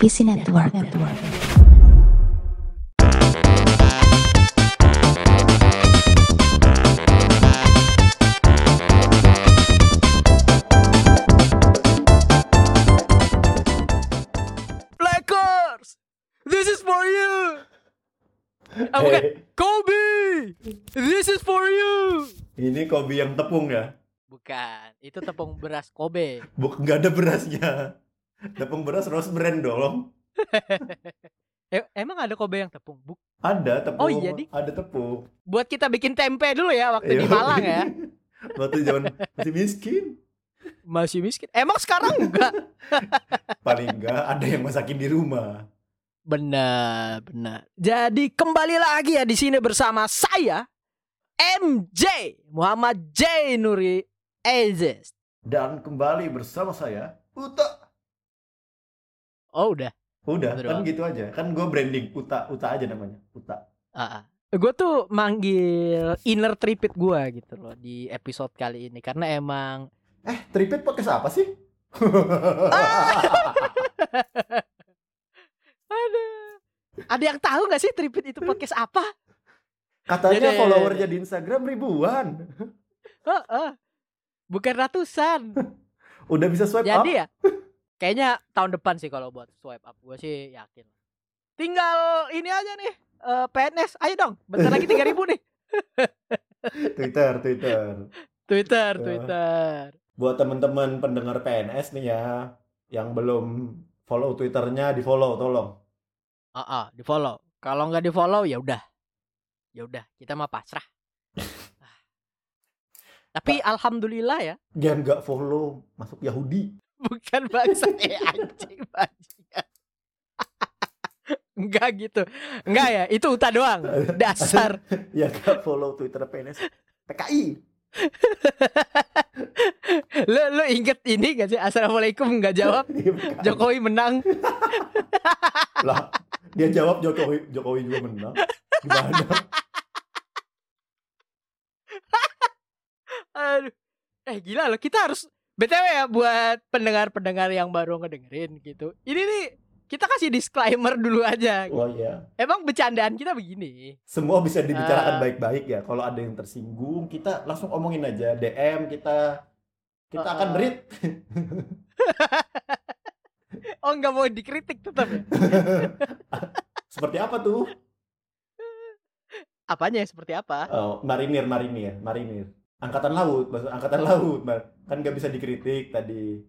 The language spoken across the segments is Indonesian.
PC Network. Lakers, this is for you. Ah, bukan. Kobe, this is for you. ini Kobe yang tepung ya. Bukan, itu tepung beras Kobe. Buk nggak ada berasnya. Tepung beras Rose Brand dong. Eh, emang ada Kobe yang tepung? Buk. Ada tepung. Oh iya, Dik. Ada tepung. Buat kita bikin tempe dulu ya waktu di Iya. Malang ya. Waktu zaman masih miskin. Masih miskin. Emang sekarang enggak? Paling enggak ada yang masakin di rumah. Benar, benar. Jadi kembali lagi ya di sini bersama saya MJ Muhammad J Nuri Ezes. Dan kembali bersama saya Uta. Oh udah. Udah, Udah kan gitu aja. Kan gue branding Uta, Uta aja namanya. Uta. Ah, gue tuh manggil inner tripit gue gitu loh di episode kali ini karena emang Eh, tripit podcast apa sih? Aduh. Ada yang tahu nggak sih tripit itu podcast apa? Katanya Jadi- followernya di Instagram ribuan. Heeh. Bukan ratusan. Udah bisa swipe up. Jadi ya, kayaknya tahun depan sih kalau buat swipe up gue sih yakin. Tinggal ini aja nih, eh, PNS, ayo dong, bentar lagi 3000 nih. Twitter, Twitter. Twitter, Ya. Twitter. Buat teman-teman pendengar PNS nih ya, yang belum follow Twitternya di follow tolong. Ah, ah, di follow. Kalau nggak di follow ya udah, ya udah, kita mah pasrah. Ah. Tapi alhamdulillah ya, Yang nggak follow masuk Yahudi. Bukan bangsa eh anjing bajingan. Enggak gitu. Enggak ya, itu Uta doang. Dasar. Yang nggak follow Twitter PNS. PKI. lu lu inget ini gak sih assalamualaikum nggak jawab Iya. Jokowi menang Lah, dia jawab Jokowi Jokowi juga menang. Gimana? aduh eh gila loh kita harus btw ya buat pendengar-pendengar yang baru ngedengerin gitu ini nih kita kasih disclaimer dulu aja Oh iya. emang bercandaan kita begini Semua bisa dibicarakan Ah. baik-baik ya. Kalau ada yang tersinggung, kita langsung omongin aja. DM kita kita Ah, akan ah. read. oh nggak mau dikritik tetap ya Seperti apa tuh? apanya seperti apa Oh, marinir, marinir, marinir. Angkatan laut, maksud angkatan laut, kan nggak bisa dikritik tadi.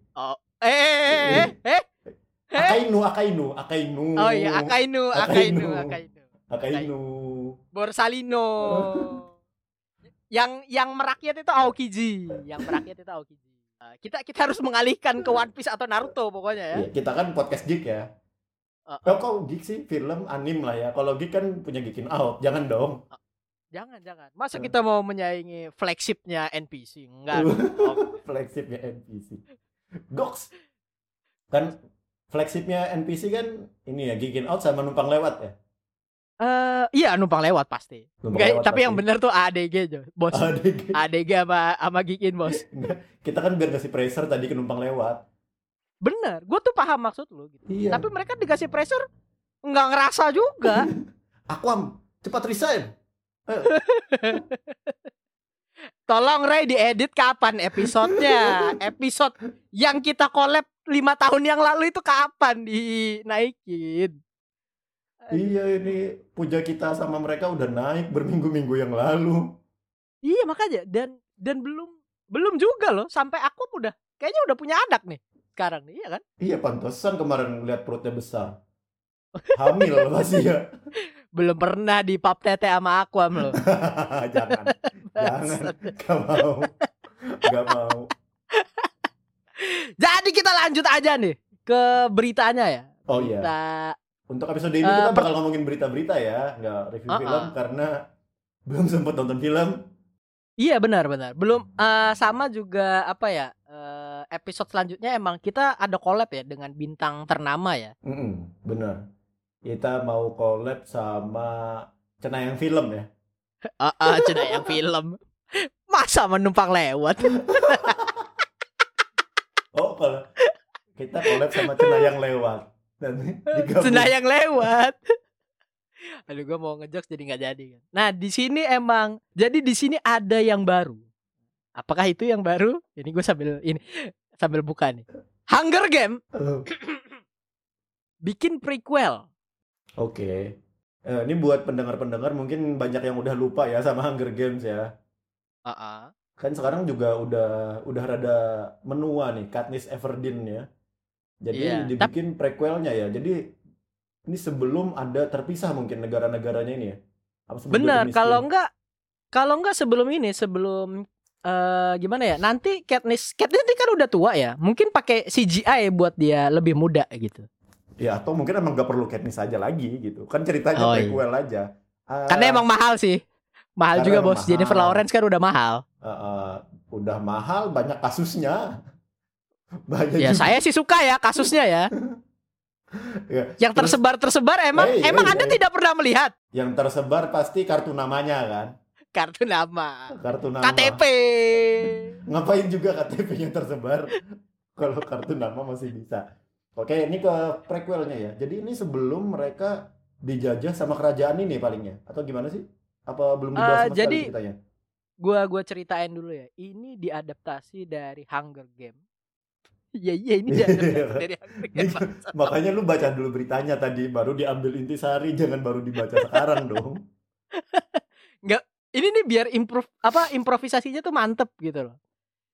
eh eh eh, eh Eh? Akainu, akainu, akainu. oh iya akainu akainu Akainu. akainu Akainu. Borsalino yang yang merakyat itu Aokiji yang merakyat itu Aokiji Nah, kita kita harus mengalihkan ke One Piece atau Naruto pokoknya ya Iya, kita kan podcast geek ya. Uh, Oh, kok geek sih? Film, anim lah ya. Kalau geek kan punya geekin out. Jangan dong. Jangan jangan masa kita mau menyaingi flagshipnya NPC enggak dong. flagshipnya NPC. Goks. Kan flagshipnya NPC kan ini ya geekin out sama numpang lewat ya. Eh, iya numpang lewat pasti Numpang Enggak, lewat tapi yang pasti. bener tuh ADG Jo, bos Adik. ADG sama sama Gikin bos Kita kan biar kasih pressure tadi ke numpang lewat. bener gue tuh paham maksud lu gitu Iya. tapi mereka dikasih pressure nggak ngerasa juga Aquam, cepat resign. Tolong Ray diedit kapan episodenya? Episode yang kita collab lima tahun yang lalu itu kapan dinaikin? iya ini puja kita sama mereka udah naik berminggu-minggu yang lalu. Iya makanya dan dan belum belum juga loh sampai aku udah kayaknya udah punya anak nih sekarang nih, iya kan? Iya pantesan kemarin lihat perutnya besar. Hamil pasti ya. Belum pernah di pap tete sama aku am lo. jangan, jangan, gak mau, gak mau. Jadi kita lanjut aja nih ke beritanya ya. Oh iya, Kita untuk episode ini Eh, kita bakal ngomongin berita-berita ya, nggak review Uh-uh. film karena belum sempat nonton film. Iya benar benar. Belum eh, sama juga apa ya? eh, episode selanjutnya emang kita ada collab ya dengan bintang ternama ya. Mm-mm, bener. Kita mau collab sama Cenayang Film ya. Ah, ah, cina yang film. Masa menumpang lewat? Oh kalau kita collab sama Cenayang Lewat. Digabung. Senayang lewat. Aduh gue mau ngejokes jadi nggak jadi kan. Nah di sini emang jadi di sini ada yang baru. Apakah itu yang baru? Ini gue sambil ini sambil buka nih. Hunger Game bikin prequel. Oke. Eh, ini buat pendengar-pendengar mungkin banyak yang udah lupa ya sama Hunger Games ya. Kan sekarang juga udah udah rada menua nih Katniss Everdeen ya. Jadi Iya, dibikin prequelnya ya. Jadi ini sebelum ada terpisah mungkin negara-negaranya ini ya. Jadi Kalau enggak kalau enggak sebelum ini sebelum eh gimana ya? Nanti Katniss Katniss ini kan udah tua ya. Mungkin pakai CGI buat dia lebih muda gitu. Ya atau mungkin emang gak perlu Katniss aja lagi gitu. Kan ceritanya Oh, iya. prequel aja. Ah, Karena emang mahal sih. Mahal juga bos. Jennifer mahal. Lawrence kan udah mahal. eh, eh, udah mahal, banyak kasusnya. Banyak Ya juga. saya sih suka ya kasusnya ya. Ya, Yang terus tersebar-tersebar emang Eh, emang eh, Anda eh. tidak pernah melihat yang tersebar pasti kartu namanya kan. kartu nama, Kartu nama. KTP. Ngapain juga KTP yang tersebar? Kalau kartu nama masih bisa. Oke, ini ke prequelnya ya. Jadi ini sebelum mereka dijajah sama kerajaan ini palingnya atau gimana sih? Apa belum dibahas sama sekali jadi- ceritanya? Gua gua ceritain dulu ya. Ini diadaptasi dari Hunger Game. Iya iya ini diadaptasi dari Hunger Game. Ini- Makanya lu baca dulu beritanya tadi, baru diambil intisari, jangan baru dibaca sekarang dong. ini nih biar improve apa improvisasinya tuh mantep gitu loh.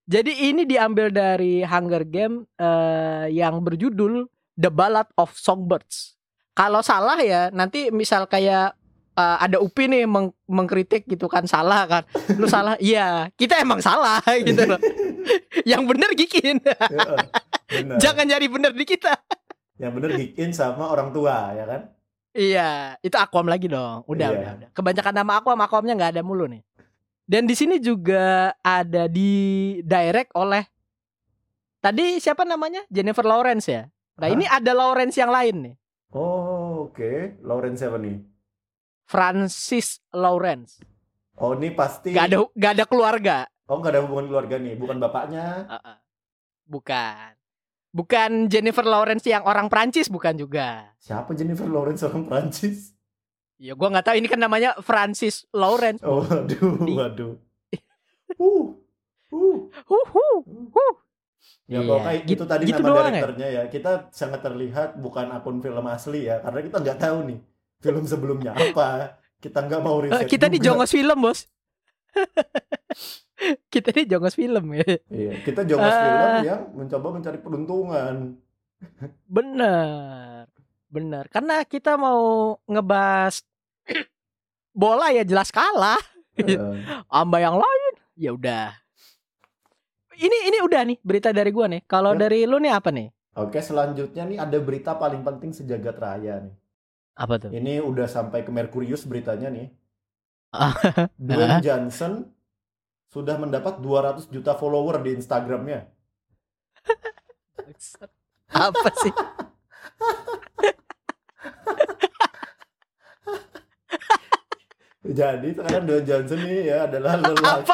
Jadi ini diambil dari Hunger Game eh, yang berjudul The Ballad of Songbirds. Kalau salah ya nanti misal kayak eh, ada Upi nih meng- mengkritik gitu kan salah kan. Lu salah. Iya, kita emang salah gitu loh. yang bener Gikin. Ya, benar. Jangan nyari bener di kita. Yang bener gikin sama orang tua, ya kan? Iya, itu Aquam lagi dong. Udah, Iya. udah, udah. Kebanyakan nama Aquam, Aquamnya nggak ada mulu nih. Dan di sini juga ada di direct oleh tadi siapa namanya Jennifer Lawrence ya. Nah Hah? ini ada Lawrence yang lain nih, Oh, oke. Lawrence siapa nih? Francis Lawrence. Oh, ini pasti Gak ada gak ada keluarga. Oh, nggak ada hubungan keluarga nih, bukan bapaknya. Uh-uh. Bukan, bukan Jennifer Lawrence yang orang Prancis bukan juga. Siapa Jennifer Lawrence orang Prancis? Ya gua nggak tahu ini kan namanya Francis Lawrence. Oh, waduh, Di- waduh. Uh, uh. Huh, huh, huh. Ya Iya, pokoknya gitu- itu tadi gitu nama ya? direkturnya ya. Kita sangat terlihat bukan akun film asli ya, karena kita nggak tahu nih film sebelumnya apa. Kita nggak mau Eh, riset kita di juga. Jongos Film, Bos. kita di Jongos Film ya. Iya, kita jongos Ah. film yang mencoba mencari peruntungan. Bener. Bener. Karena kita mau ngebahas bola ya jelas kalah. Eh, Amba yang lain ya udah. Ini ini udah nih berita dari gua nih. Kalau Ya. dari lu nih apa nih? Oke, selanjutnya nih ada berita paling penting sejagat raya nih. Apa tuh? Ini udah sampai ke Merkurius beritanya nih. Dwayne Johnson sudah mendapat 200 juta follower di Instagramnya. apa sih? Jadi sekarang Dwayne Johnson nih ya adalah lelaki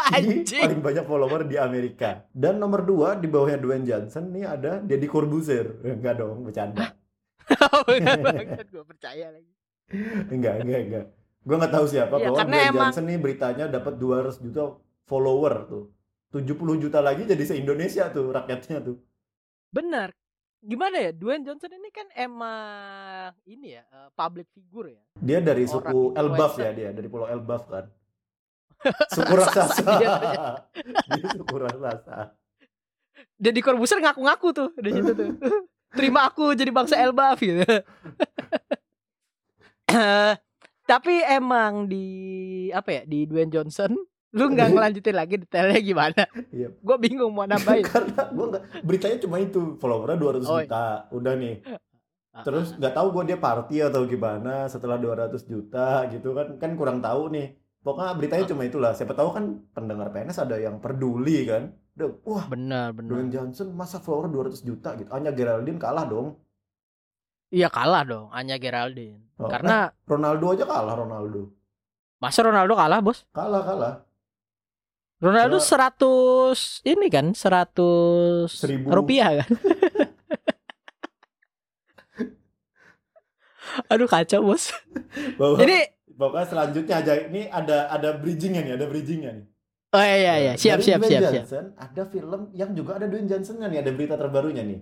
paling banyak follower di Amerika. Dan nomor dua di bawahnya Dwayne Johnson nih ada Deddy Corbuzier. Enggak dong, bercanda. Bener banget gua percaya lagi. Enggak, enggak, enggak. Gue nggak tahu siapa. Bahwa karena Dwayne emang- Johnson nih beritanya dapat 200 juta follower tuh. 70 juta lagi jadi se-Indonesia tuh rakyatnya tuh. Bener. Gimana ya? Dwayne Johnson ini kan emang ini ya eh, public figure ya. Dia dari Orang suku Elbaf influencer. ya dia, dari Pulau Elbaf kan. Suku Raksasa raksasa. dia. dia suku raksasa. Deddy Corbuzier ngaku-ngaku tuh di situ tuh. Terima aku jadi bangsa Elbaf gitu. Tapi emang di apa ya di Dwayne Johnson lu nggak ngelanjutin lagi detailnya gimana? Iya. Gue bingung mau nambahin. Karena gua nggak beritanya cuma itu followernya 200 Oh, iya. juta. Udah nih. Terus nggak tahu gue dia party atau gimana setelah 200 juta gitu kan kan kurang tahu nih. Pokoknya beritanya cuma itulah. Siapa tahu kan pendengar PNS ada yang peduli kan. Udah, wah benar Dwayne benar. Johnson masa follower 200 juta gitu. Anya Geraldine kalah dong. Iya kalah dong Anya Geraldine. Oh, Karena Ronaldo aja kalah Ronaldo. masa Ronaldo kalah bos? Kalah kalah. Ronaldo Cuma- 100 ini kan 100 Seribu. rupiah kan? Aduh kacau bos. Bahwa Ini pokoknya selanjutnya aja ini ada ada bridgingnya nih, ada bridgingnya nih. oh iya iya, iya. siap Dari siap Dwayne siap siap. Johnson, ada film yang juga ada Dwayne Johnson nih, ada berita terbarunya nih.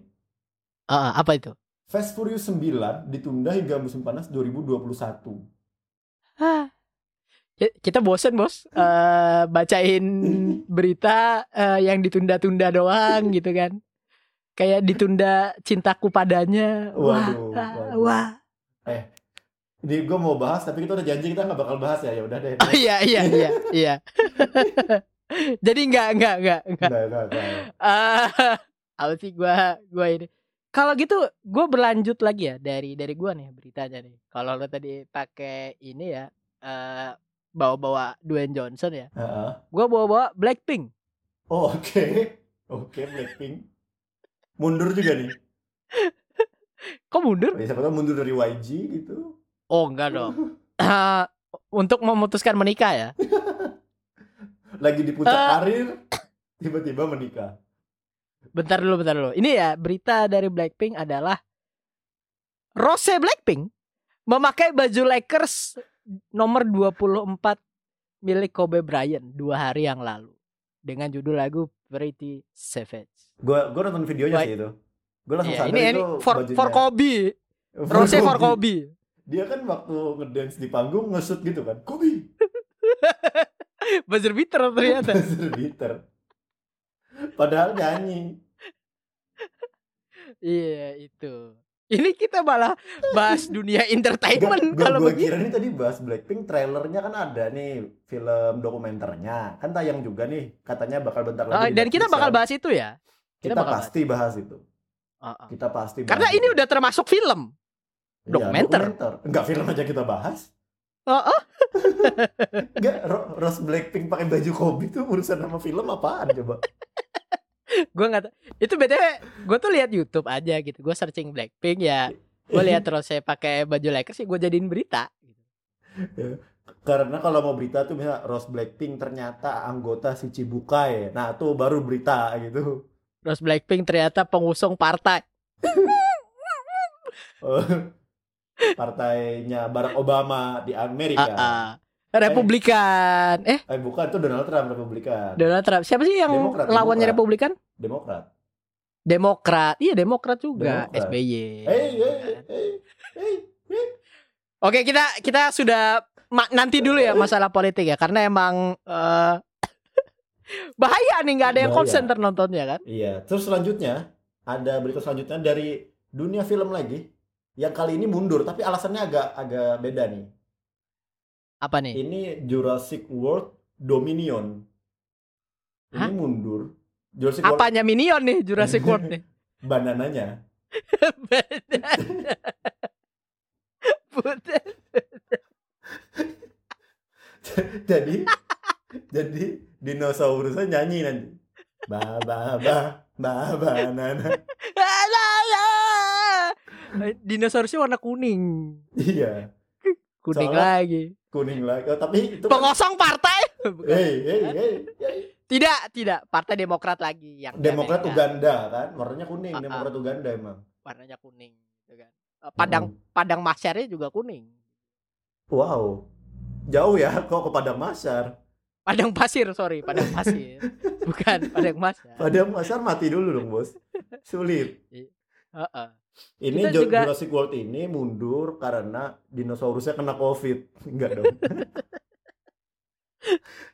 Ah, apa itu? Fast Furious 9 ditunda hingga musim panas 2021. Hah. Ki- Kita bosen bos eh bacain berita eh, yang ditunda-tunda doang gitu kan. Kayak ditunda cintaku padanya. Wah, Waduh, waduh. wah. Ini gue mau bahas, tapi kita udah janji kita nggak bakal bahas ya. Ya udah deh. Oh, iya iya iya iya. Jadi. Nggak, nggak, nggak. Ah, apa sih gua gua ini. Kalau gitu gue berlanjut lagi ya dari dari gua nih beritanya nih. Kalau lo tadi pakai ini ya eh bawa-bawa Dwayne Johnson ya. Heeh. Gua bawa-bawa Blackpink. Oh, oke. Oke, Blackpink. Mundur juga nih. Kok mundur? Ya, siapa tahu mundur dari YG gitu. Oh enggak dong. Ah, untuk memutuskan menikah ya. Lagi di puncak Eh. karir, tiba-tiba menikah. Bentar dulu bentar dulu. Ini ya berita dari Blackpink adalah Rose Blackpink memakai baju Lakers nomor 24 milik Kobe Bryant dua hari yang lalu dengan judul lagu Pretty Savage. Gue gue nonton videonya Wah, sih itu. Gue langsung Iya, sadar ini itu ini for, bajunya. for Kobe. Rose for Kobe. Dia kan waktu ngedance di panggung nge-shoot gitu kan. Kobe. Buzzer beater ternyata. Buzzer beater. Padahal nyanyi. iya, itu. Ini kita malah bahas dunia entertainment kalau gue kira ini tadi bahas Blackpink trailernya kan ada nih film dokumenternya kan tayang juga nih katanya bakal bentar lagi di dan kita Netflix bakal kan. bahas itu ya. kita, kita bakal pasti bahas itu Ah, ah. kita pasti bahas Karena ini itu. udah termasuk film. Iya, dokumenter. enggak film aja kita bahas Oh, oh. enggak Ro- Rose Blackpink pakai baju Kobe itu urusan sama film apaan coba gue nggak tahu. Itu btw gue tuh lihat YouTube aja gitu. Gue searching Blackpink ya. Gue lihat terus saya pakai baju Lakers sih gue jadiin berita. Gitu. karena kalau mau berita tuh misalnya Rose Blackpink ternyata anggota si Cibukai nah tuh baru berita gitu Terus Blackpink ternyata pengusung partai. partainya Barack Obama di Amerika ah. Republikan. Eh, Eh bukan itu Donald Trump Republikan. Donald Trump. Siapa sih yang Demokrat, lawannya Demokrat. Republikan? Demokrat. Demokrat. Iya, Demokrat juga. Demokrat. SBY. Hey hey hey hey. hey. Oke, kita kita sudah nanti dulu ya masalah politik ya karena emang eh, bahaya nih nggak ada yang konsen nontonnya kan. Iya. Terus selanjutnya ada berita selanjutnya dari dunia film lagi yang kali ini mundur tapi alasannya agak agak beda nih. Apa nih? Ini Jurassic World Dominion. Ini Hah? mundur. Jurassic World Apanya Minion nih Jurassic World nih? banananya. Bukan. jadi jadi dinosaurusnya nyanyi nanti. Ba ba ba ba banana. Dinosaurusnya warna kuning. Iya, Kuning Soalnya- lagi. kuning lagi. Oh, tapi itu kan Pengosong partai. Bukan. Hey, hey, hey, hey. Tidak, tidak. Partai Demokrat lagi yang Demokrat Amerika. Uganda kan, warnanya kuning. Ah, ah. Demokrat Uganda emang. Warnanya kuning, gitu kan. Eh, Padang padang masyarnya juga kuning. Wow, jauh ya kok ke Padang Masar. Padang pasir, sorry, padang pasir. Bukan padang masyar. Padang Masar mati dulu dong bos. Sulit. Heeh. Ini Kita Ju- juga- Jurassic World ini mundur karena dinosaurusnya kena COVID. Enggak dong.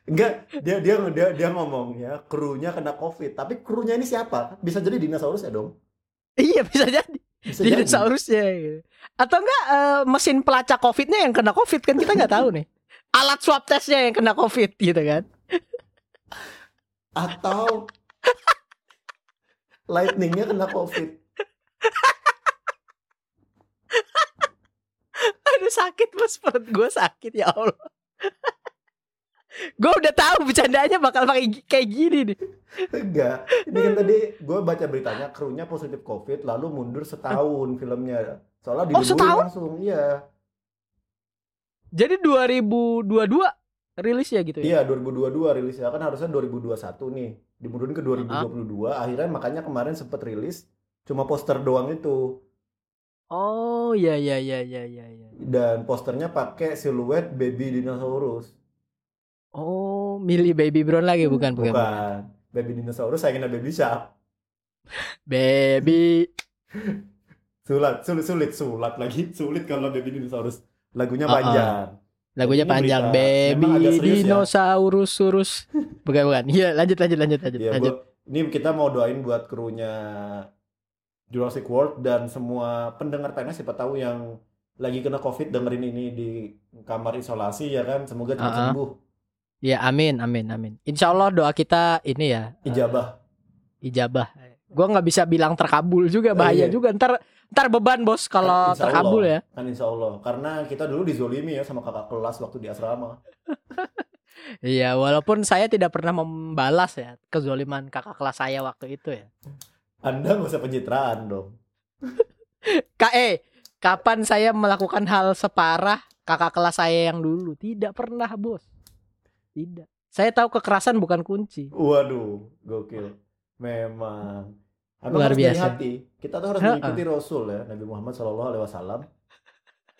Enggak, dia dia dia dia ngomong ya, krunya kena COVID. Tapi krunya ini siapa? Bisa jadi dinosaurus ya dong. Iya bisa jadi Bisa jadi. dinosaurusnya gitu. Atau enggak eh, mesin pelacak covidnya yang kena covid kan kita nggak tahu nih. Alat swab testnya yang kena covid gitu kan. Atau lightningnya kena COVID. Aduh sakit bos perut gue sakit ya Allah. Gue udah tahu bercandanya bakal pakai kayak gini nih. Enggak. Ini kan tadi gue baca beritanya krunya positif COVID lalu mundur setahun filmnya. Soalnya Oh, diliburin setahun? langsung. Iya. Jadi 2022 rilis ya gitu Iya, ya. 2022 rilisnya kan harusnya 2021 nih. Dimundurin ke 2022. Akhirnya makanya kemarin sempet rilis cuma poster doang itu. Oh iya iya iya iya iya. iya. dan posternya pakai siluet baby dinosaurus. Oh milih baby brown lagi bukan bukan. bukan. Bukan. Baby dinosaurus sayangnya baby shark. Baby. Sulit, sulit, sulit, sulit lagi. Sulit kalau baby dinosaurus. Lagunya Uh-uh. panjang. Lagunya Ini panjang berita. Baby serius ya. dinosaurus surus. Bukan bukan. Iya lanjut lanjut lanjut lanjut Ya, lanjut. gua- ini kita mau doain buat krunya Jurassic World dan semua pendengar PNS siapa tahu yang lagi kena COVID dengerin ini di kamar isolasi ya kan. Semoga cepat Uh-uh. sembuh. Ya amin amin amin. Insya Allah doa kita ini ya eh, Ijabah. ijabah. Gua nggak bisa bilang terkabul juga bahaya Iya. juga. Ntar ntar beban bos kalau Insya terkabul Allah. ya. Kan insya Allah. Karena kita dulu dizolimi ya sama kakak kelas waktu di asrama. Iya walaupun saya tidak pernah membalas ya kezoliman kakak kelas saya waktu itu ya. Anda nggak usah pencitraan dong. Kak eh kapan saya melakukan hal separah kakak kelas saya yang dulu? Tidak pernah bos. Tidak. Saya tahu kekerasan bukan kunci. Waduh, gokil. Memang. Abang Luar harus biasa. hati. Kita tuh harus mengikuti Rasul ya, Nabi Muhammad Shallallahu Alaihi Wasallam.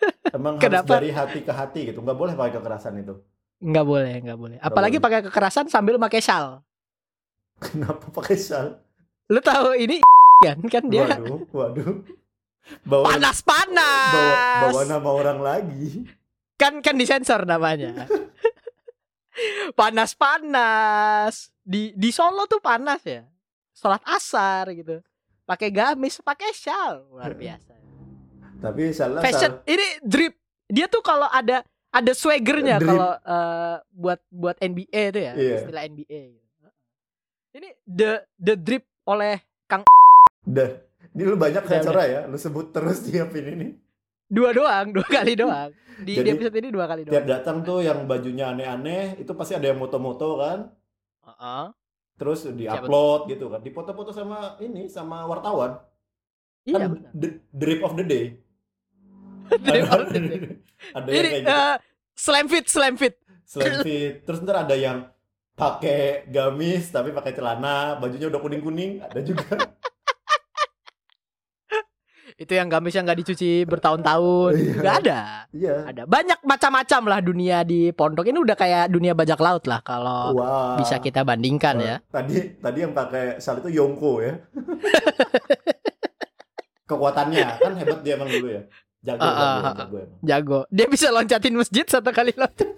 Emang harus Kenapa? dari hati ke hati gitu. Nggak boleh pakai kekerasan itu. Nggak boleh, nggak boleh. Apalagi boleh. pakai kekerasan sambil pakai shal. Kenapa pakai sal? Lu tahu ini kan kan dia Waduh, waduh. Bawa, panas-panas. bawa, bawa nama orang lagi. Kan kan disensor namanya. panas-panas. Di di Solo tuh panas ya. Salat asar gitu. Pakai gamis, pakai shal. Luar biasa. Tapi salah Fashion ini drip. Dia tuh kalau ada ada swaggernya kalau eh, buat buat NBA itu ya, Iya. istilah NBA gitu. Ini the the drip oleh Dah. Ini lu banyak sensor ya. Lu sebut terus tiap ini nih. Dua doang, dua kali doang. Di, di Jadi, episode ini dua kali Tiap doang. datang tuh yang bajunya aneh-aneh, itu pasti ada yang moto-moto kan. Heeh. Terus di-upload gitu kan. Dipoto-foto sama ini sama wartawan. Iya Kan benar. the drip of the day. Drip ada, of the day. ada Ini yang kayak gitu. eh, slam fit, slam fit. Slam fit. Terus ntar ada yang pakai gamis tapi pakai celana, bajunya udah kuning-kuning, ada juga. Itu yang gamis yang gak dicuci bertahun-tahun. Iya. Gak ada. Iya. Ada banyak macam-macam lah dunia di pondok ini udah kayak dunia bajak laut lah kalau Wah. bisa kita bandingkan Wah, ya. Tadi tadi yang pakai sal itu Yongko ya. Kekuatannya kan hebat dia emang dulu ya. Jago, Ah, jago, ah. jago emang. Jago. Dia bisa loncatin masjid satu kali loncat.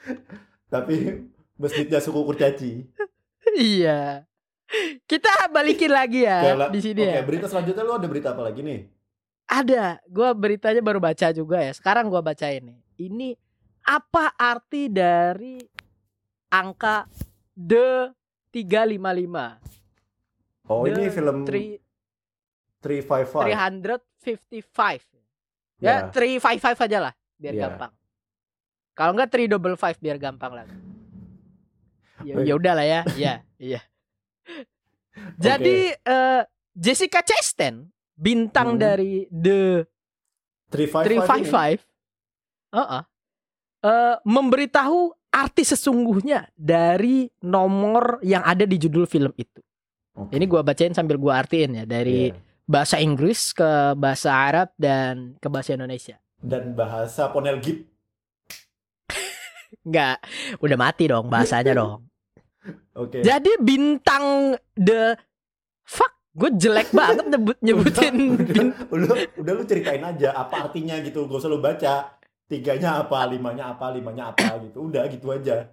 Tapi masjidnya suku kurcaci. iya. Kita balikin lagi ya di sini Oke, ya. berita selanjutnya lu ada berita apa lagi nih? Ada. Gua beritanya baru baca juga ya. Sekarang gua baca ini. Ini apa arti dari angka the 355? Oh, The ini film Three- 355. 355. Ya, Ya. 355 aja lah biar Iya. gampang. Kalau enggak 355 biar gampang lah. Ya ya udah lah ya. Iya, iya. Jadi eh, Jessica Chastain bintang Hmm. dari The 355. 355 Heeh. Eh, memberitahu arti sesungguhnya dari nomor yang ada di judul film itu. Oke. Ini gua bacain sambil gua artiin ya dari Iya. bahasa Inggris ke bahasa Arab dan ke bahasa Indonesia. Dan bahasa Ponel Gip. Enggak, udah mati dong bahasanya dong. Oke. Jadi bintang the fuck? Gue jelek banget nyebut nyebutin udah, udah, udah lu ceritain aja apa artinya gitu. Gak usah lu baca. Tiganya apa limanya apa limanya apa gitu. Udah gitu aja.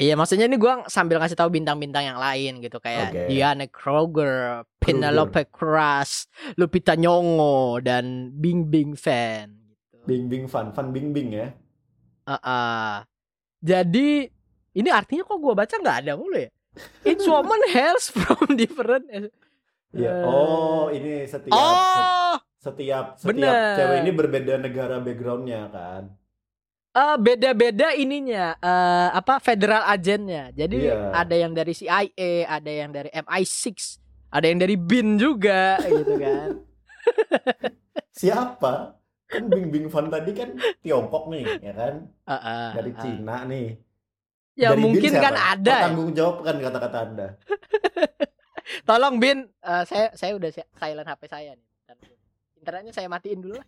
Iya maksudnya ini gue sambil ngasih tahu bintang-bintang yang lain gitu. Kayak Oke. Diana Kroger, Penelope Cruz, Lupita Nyong'o dan Bing Bing Fan gitu. bing bing fun fun bing bing ya? Ah, ah. Jadi ini artinya kok gue baca nggak ada mulu ya? Each woman hails from different. Iya. Eh. oh ini setiap Oh, setiap setiap bener. cewek ini berbeda negara backgroundnya kan eh, beda-beda ininya eh, apa federal agentnya. Jadi Iya. ada yang dari CIA, ada yang dari MI6, ada yang dari BIN juga gitu kan. siapa kan bing bing fun tadi kan Tiongkok nih ya kan Ah, ah, dari ah. Cina nih Ya Dari mungkin kan ada. Tanggung jawab kan kata-kata anda Tolong Bin, eh, saya saya udah si- silent HP saya nih. Internetnya saya matiin dulu lah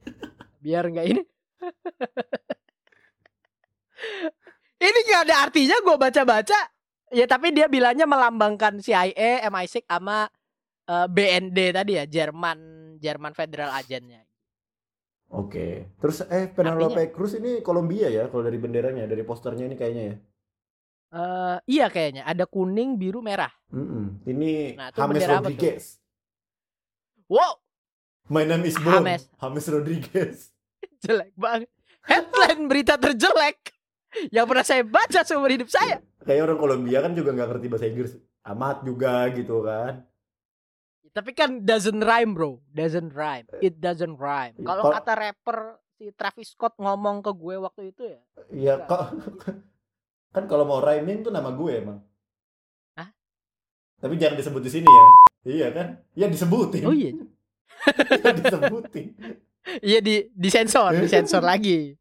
biar nggak ini ini nggak ada artinya gue baca-baca ya tapi dia bilangnya melambangkan CIA MI6 sama eh, BND tadi ya Jerman Jerman Federal Agentnya Oke. Terus eh Penelope Cruz ini Kolombia ya kalau dari benderanya, dari posternya ini kayaknya ya. Eh, iya kayaknya ada kuning biru merah Mm-mm. Ini Nah, James? Rodriguez. wow My name is Bro. James. James Rodriguez. jelek banget headline berita terjelek yang pernah saya baca seumur hidup saya Kayak orang Kolombia kan juga nggak ngerti bahasa Inggris. Amat juga gitu kan. Tapi kan doesn't rhyme bro, doesn't rhyme, it doesn't rhyme. Iya, Kalau kalau- kata rapper si Travis Scott ngomong ke gue waktu itu ya, Iya kok. Kan kalau mau rhyming tuh nama gue emang. Hah? Tapi jangan disebut di sini ya. Iya kan? Ya disebutin. oh iya, Ya, disebutin. iya di disensor, disensor lagi.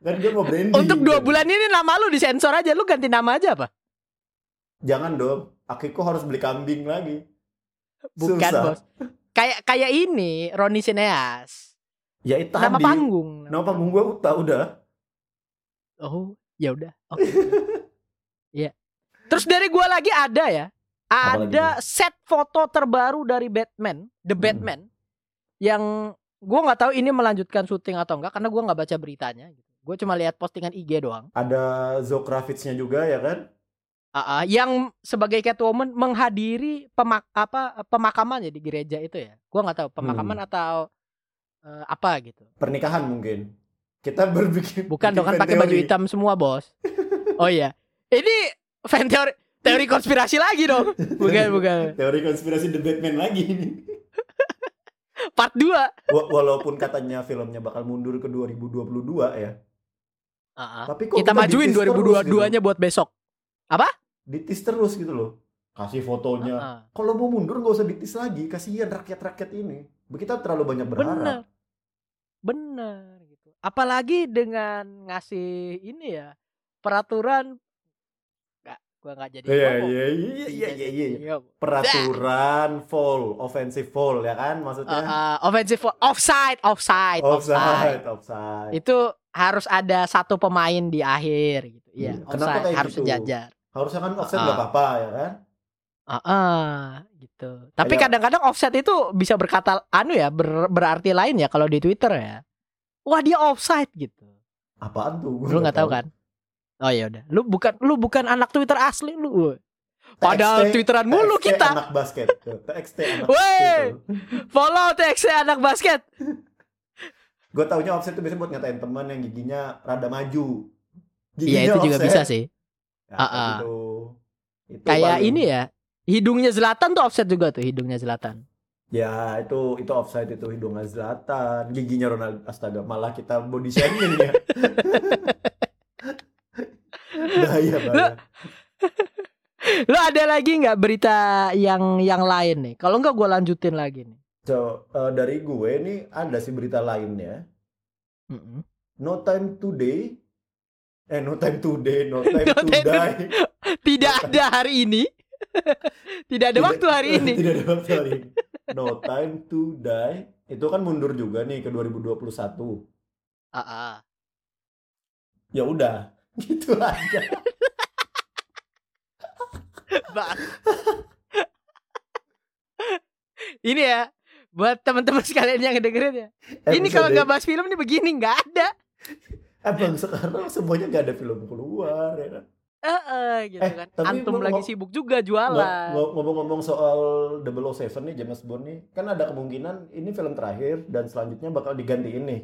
Kan gue mau branding. Untuk dua gitu. bulan ini nama lu disensor aja, lu ganti nama aja apa? Jangan dong. Akiko harus beli kambing lagi. Bukan Susah. bos. Kayak kayak ini Roni Sineas. Ya itu Nama tadi. panggung. Nama panggung gue udah udah. Oh, ya udah. Oke. Iya. Terus dari gua lagi ada ya. Ada set foto terbaru dari Batman, The Hmm. Batman yang gua nggak tahu ini melanjutkan syuting atau enggak karena gua nggak baca beritanya gitu. Gue cuma lihat postingan IG doang. Ada Zokravitsnya juga ya kan? Ah, ah, yang sebagai Catwoman menghadiri pemak apa pemakaman ya di gereja itu ya. Gua nggak tahu pemakaman Hmm. atau eh, apa gitu. Pernikahan mungkin. Kita berbikin Bukan dong kan pakai baju hitam semua, Bos. Oh iya. Ini fan teori teori konspirasi lagi dong. Bukan, bukan. Teori konspirasi The Batman lagi ini. Part 2. Wa- Walaupun katanya filmnya bakal mundur ke 2022 ya. Tapi kok Kita majuin di-tease terus 2022-nya buat besok. gitu. Di-tease terus gitu loh. Kasih fotonya. Ah, Kalau mau mundur nggak usah ditis lagi, kasihan rakyat-rakyat ini. Kita terlalu banyak Bener. berharap. Bener gitu. Apalagi dengan ngasih ini ya peraturan Nggak, gua nggak jadi Iya iya iya iya iya iya. Peraturan fall, offensive fall ya kan maksudnya. ah, offensive offside, offside, offside, offside. Itu harus ada satu pemain di akhir gitu. Iya. Kenapa offside kayak harus gitu? sejajar. Harusnya kan offside nggak apa-apa ya kan? Ah, ah, gitu. Tapi kadang-kadang offset itu bisa berkata anu ya, ber- berarti lain ya kalau di Twitter ya. Wah, dia offside gitu. Apaan tuh? Lu nggak tahu kan? Oh ya udah. Lu bukan lu bukan anak Twitter asli lu. Padahal TXT Twitteran mulu TXT kita. anak basket. TXT anak Wey! Follow TXT anak basket. Gue taunya offset itu biasanya buat ngatain teman yang giginya rada maju. Iya, itu juga bisa sih. Ya, Ah, ah. gitu. Itu Kayak paling- ini ya. Hidungnya Zlatan tuh offset juga tuh hidungnya Zlatan. Ya itu itu offside itu hidungnya Zlatan, giginya Ronaldo. Astaga, malah kita body shaming ya. bahaya bahaya. Lu ada lagi nggak berita yang yang lain nih? Kalau nggak gue lanjutin lagi nih. So, eh, dari gue nih ada sih berita lainnya. Mm-mm. No time today. Eh, no time today, no time No to time to- die. Tidak ada hari ini. Tidak ada Tidak- waktu hari ini. Tidak ada waktu hari ini. No time to die. Itu kan mundur juga nih ke 2021. Ah, ah. Ya udah, gitu aja. Bang. ini ya buat teman-teman sekalian yang dengerin ya. Ini kalau nggak bahas film nih begini nggak ada. Emang sekarang semuanya nggak ada film keluar ya kan? Eh, eh, gitu Eh, kan. tapi Antum lagi sibuk juga jualan. ngo- Ngomong-ngomong soal 007 nih James Bond nih, kan ada kemungkinan ini film terakhir dan selanjutnya bakal digantiin nih.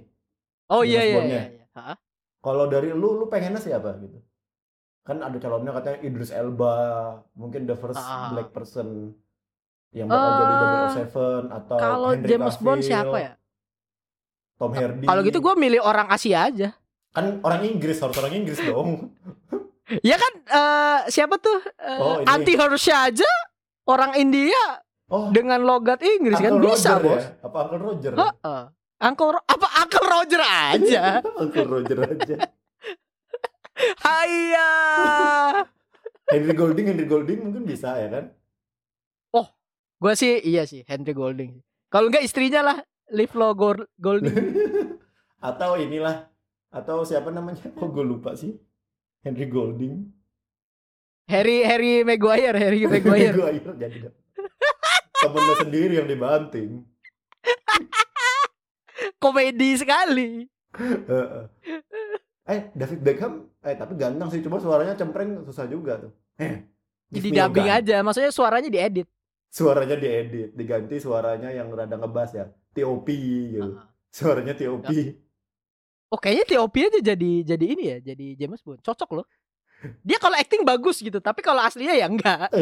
Oh iya James iya Bond-nya. iya. iya. Hah? Kalau dari lu, lu pengennya siapa gitu? Kan ada calonnya katanya Idris Elba, mungkin the first Ah. black person yang bakal jadi Eh, 007 atau Kalau James Bond Cavill, siapa ya? Tom Hardy. Kalau gitu gue milih orang Asia aja. kan orang Inggris harus orang Inggris dong. Ya kan eh, siapa tuh Eh, Oh, ini. anti Hersha aja orang India Oh, dengan logat Inggris kan Uncle bisa Roger bos. ya? Apa Uncle Roger? Heeh. Uncle Ro- apa Uncle Roger aja. Uncle Roger aja. Haiya. Henry Golding, Henry Golding mungkin bisa ya kan? Gue sih iya sih Henry Golding. Kalau enggak istrinya lah Live Gold Golding. atau inilah atau siapa namanya? Oh, gue lupa sih. Henry Golding. Harry Harry Maguire, Harry Maguire. Maguire jadi. Temennya sendiri yang dibanting. Komedi sekali. Eh, David Beckham eh tapi ganteng sih, coba suaranya cempreng susah juga tuh. Eh, Jadi dubbing aja, maksudnya suaranya diedit. Suaranya diedit, diganti suaranya yang rada ngebas ya. TOP gitu. Suaranya TOP. Oh kayaknya TOP aja jadi jadi ini ya, jadi James Bond. Cocok loh. Dia kalau acting bagus gitu, tapi kalau aslinya ya enggak.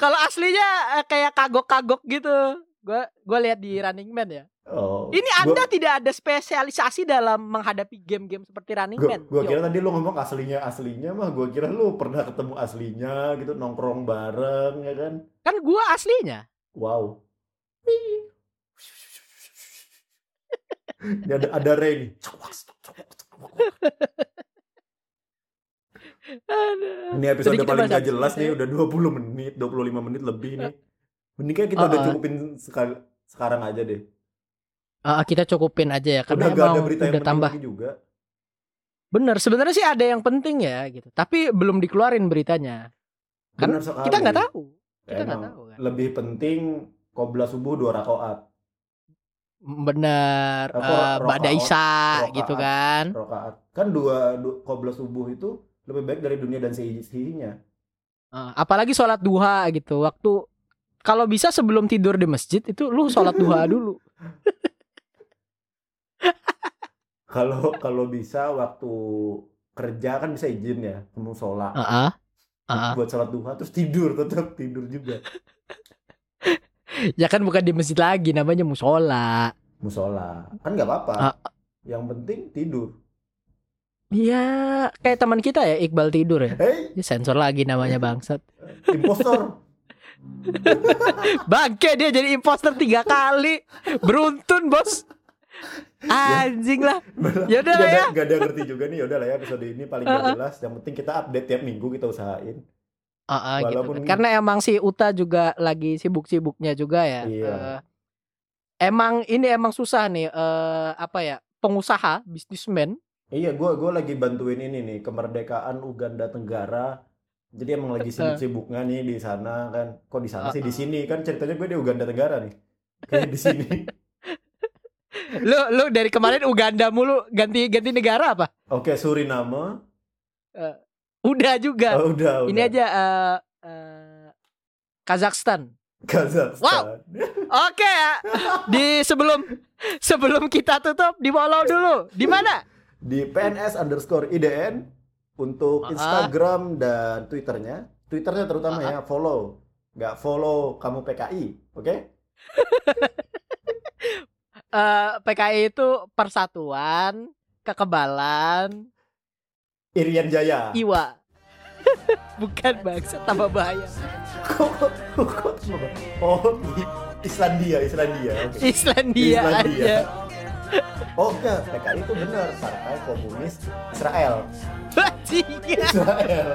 Kalau aslinya eh, kayak kagok-kagok gitu. Gua gua lihat di Running Man ya. oh. Ini Gua- Anda tidak ada spesialisasi dalam menghadapi game-game seperti Running Gua, Man. gua Yo. kira tadi lu ngomong aslinya aslinya mah gua kira lu pernah ketemu aslinya gitu nongkrong bareng ya kan. Kan gua aslinya. Wow. Ini ada ada Ray nih. Ini episode kita paling gak jelas nih ya? udah 20 menit, 25 menit lebih nih. Mending kayak kita udah Uh-uh. cukupin sekali sekarang aja deh. Ah, kita cukupin aja ya karena Udah gak ada emang berita yang udah penting tambah. juga. Bener, sebenarnya sih ada yang penting ya gitu. Tapi belum dikeluarin beritanya. Kan sekali. Kita nggak tahu. Kita nggak Emang tahu kan. Lebih penting qobla subuh dua rakaat. Bener, Apa, rokaat, Ba'da Isya rokaat. gitu kan. Rakaat. Kan dua, dua qobla subuh itu lebih baik dari dunia dan sisinya. Eh, apalagi sholat duha gitu. Waktu kalau bisa sebelum tidur di masjid itu lu sholat duha dulu. Kalau kalau bisa waktu kerja kan bisa izin ya, kamu sholat. Heeh. Heeh. Buat sholat duha terus tidur, tetap tidur juga. Ya kan bukan di masjid lagi, namanya musola. Musola. Kan nggak apa-apa. Ah. Yang penting tidur. Iya, kayak teman kita ya Iqbal tidur ya. Dia sensor lagi namanya bangsat. impostor. Bangke dia jadi imposter tiga kali. Beruntun bos. Anjing lah. Ya udah lah ya. gak ada ngerti juga nih. Udah lah ya episode ini paling gak jelas. Yang penting kita update tiap minggu kita usahain. Gitu Walaupun- kan. Karena emang si Uta juga lagi sibuk-sibuknya juga ya. Iya. Eh, emang ini emang susah nih eh apa ya? Pengusaha, bisnismen. Iya, gua gua lagi bantuin ini nih kemerdekaan Uganda Tenggara. Jadi emang lagi sibuk-sibuknya nih di sana kan. Kok di sana sih di sini kan ceritanya gue di Uganda Tenggara nih. Kayak di sini. Lu lu dari kemarin Uganda mulu ganti ganti negara apa? Oke, Suriname. Udah juga. Oh, udah, Ini udah. aja eh eh, Kazakhstan. Kazakhstan. Wow. Oke ya. Di sebelum sebelum kita tutup di follow dulu. Di mana? Di PNS underscore IDN untuk Ah. Instagram dan Twitternya. Twitternya terutama Ah. ya follow. Nggak follow kamu PKI, oke? Eh PKI itu persatuan, kekebalan, Irian Jaya. Iwa. Bukan bangsa tambah bahaya. Kok- kok- kok- oh, di Islandia, Islandia. oke. Islandia, Islandia. aja. Oh enggak, PKI itu benar, Partai Komunis Israel. Israel.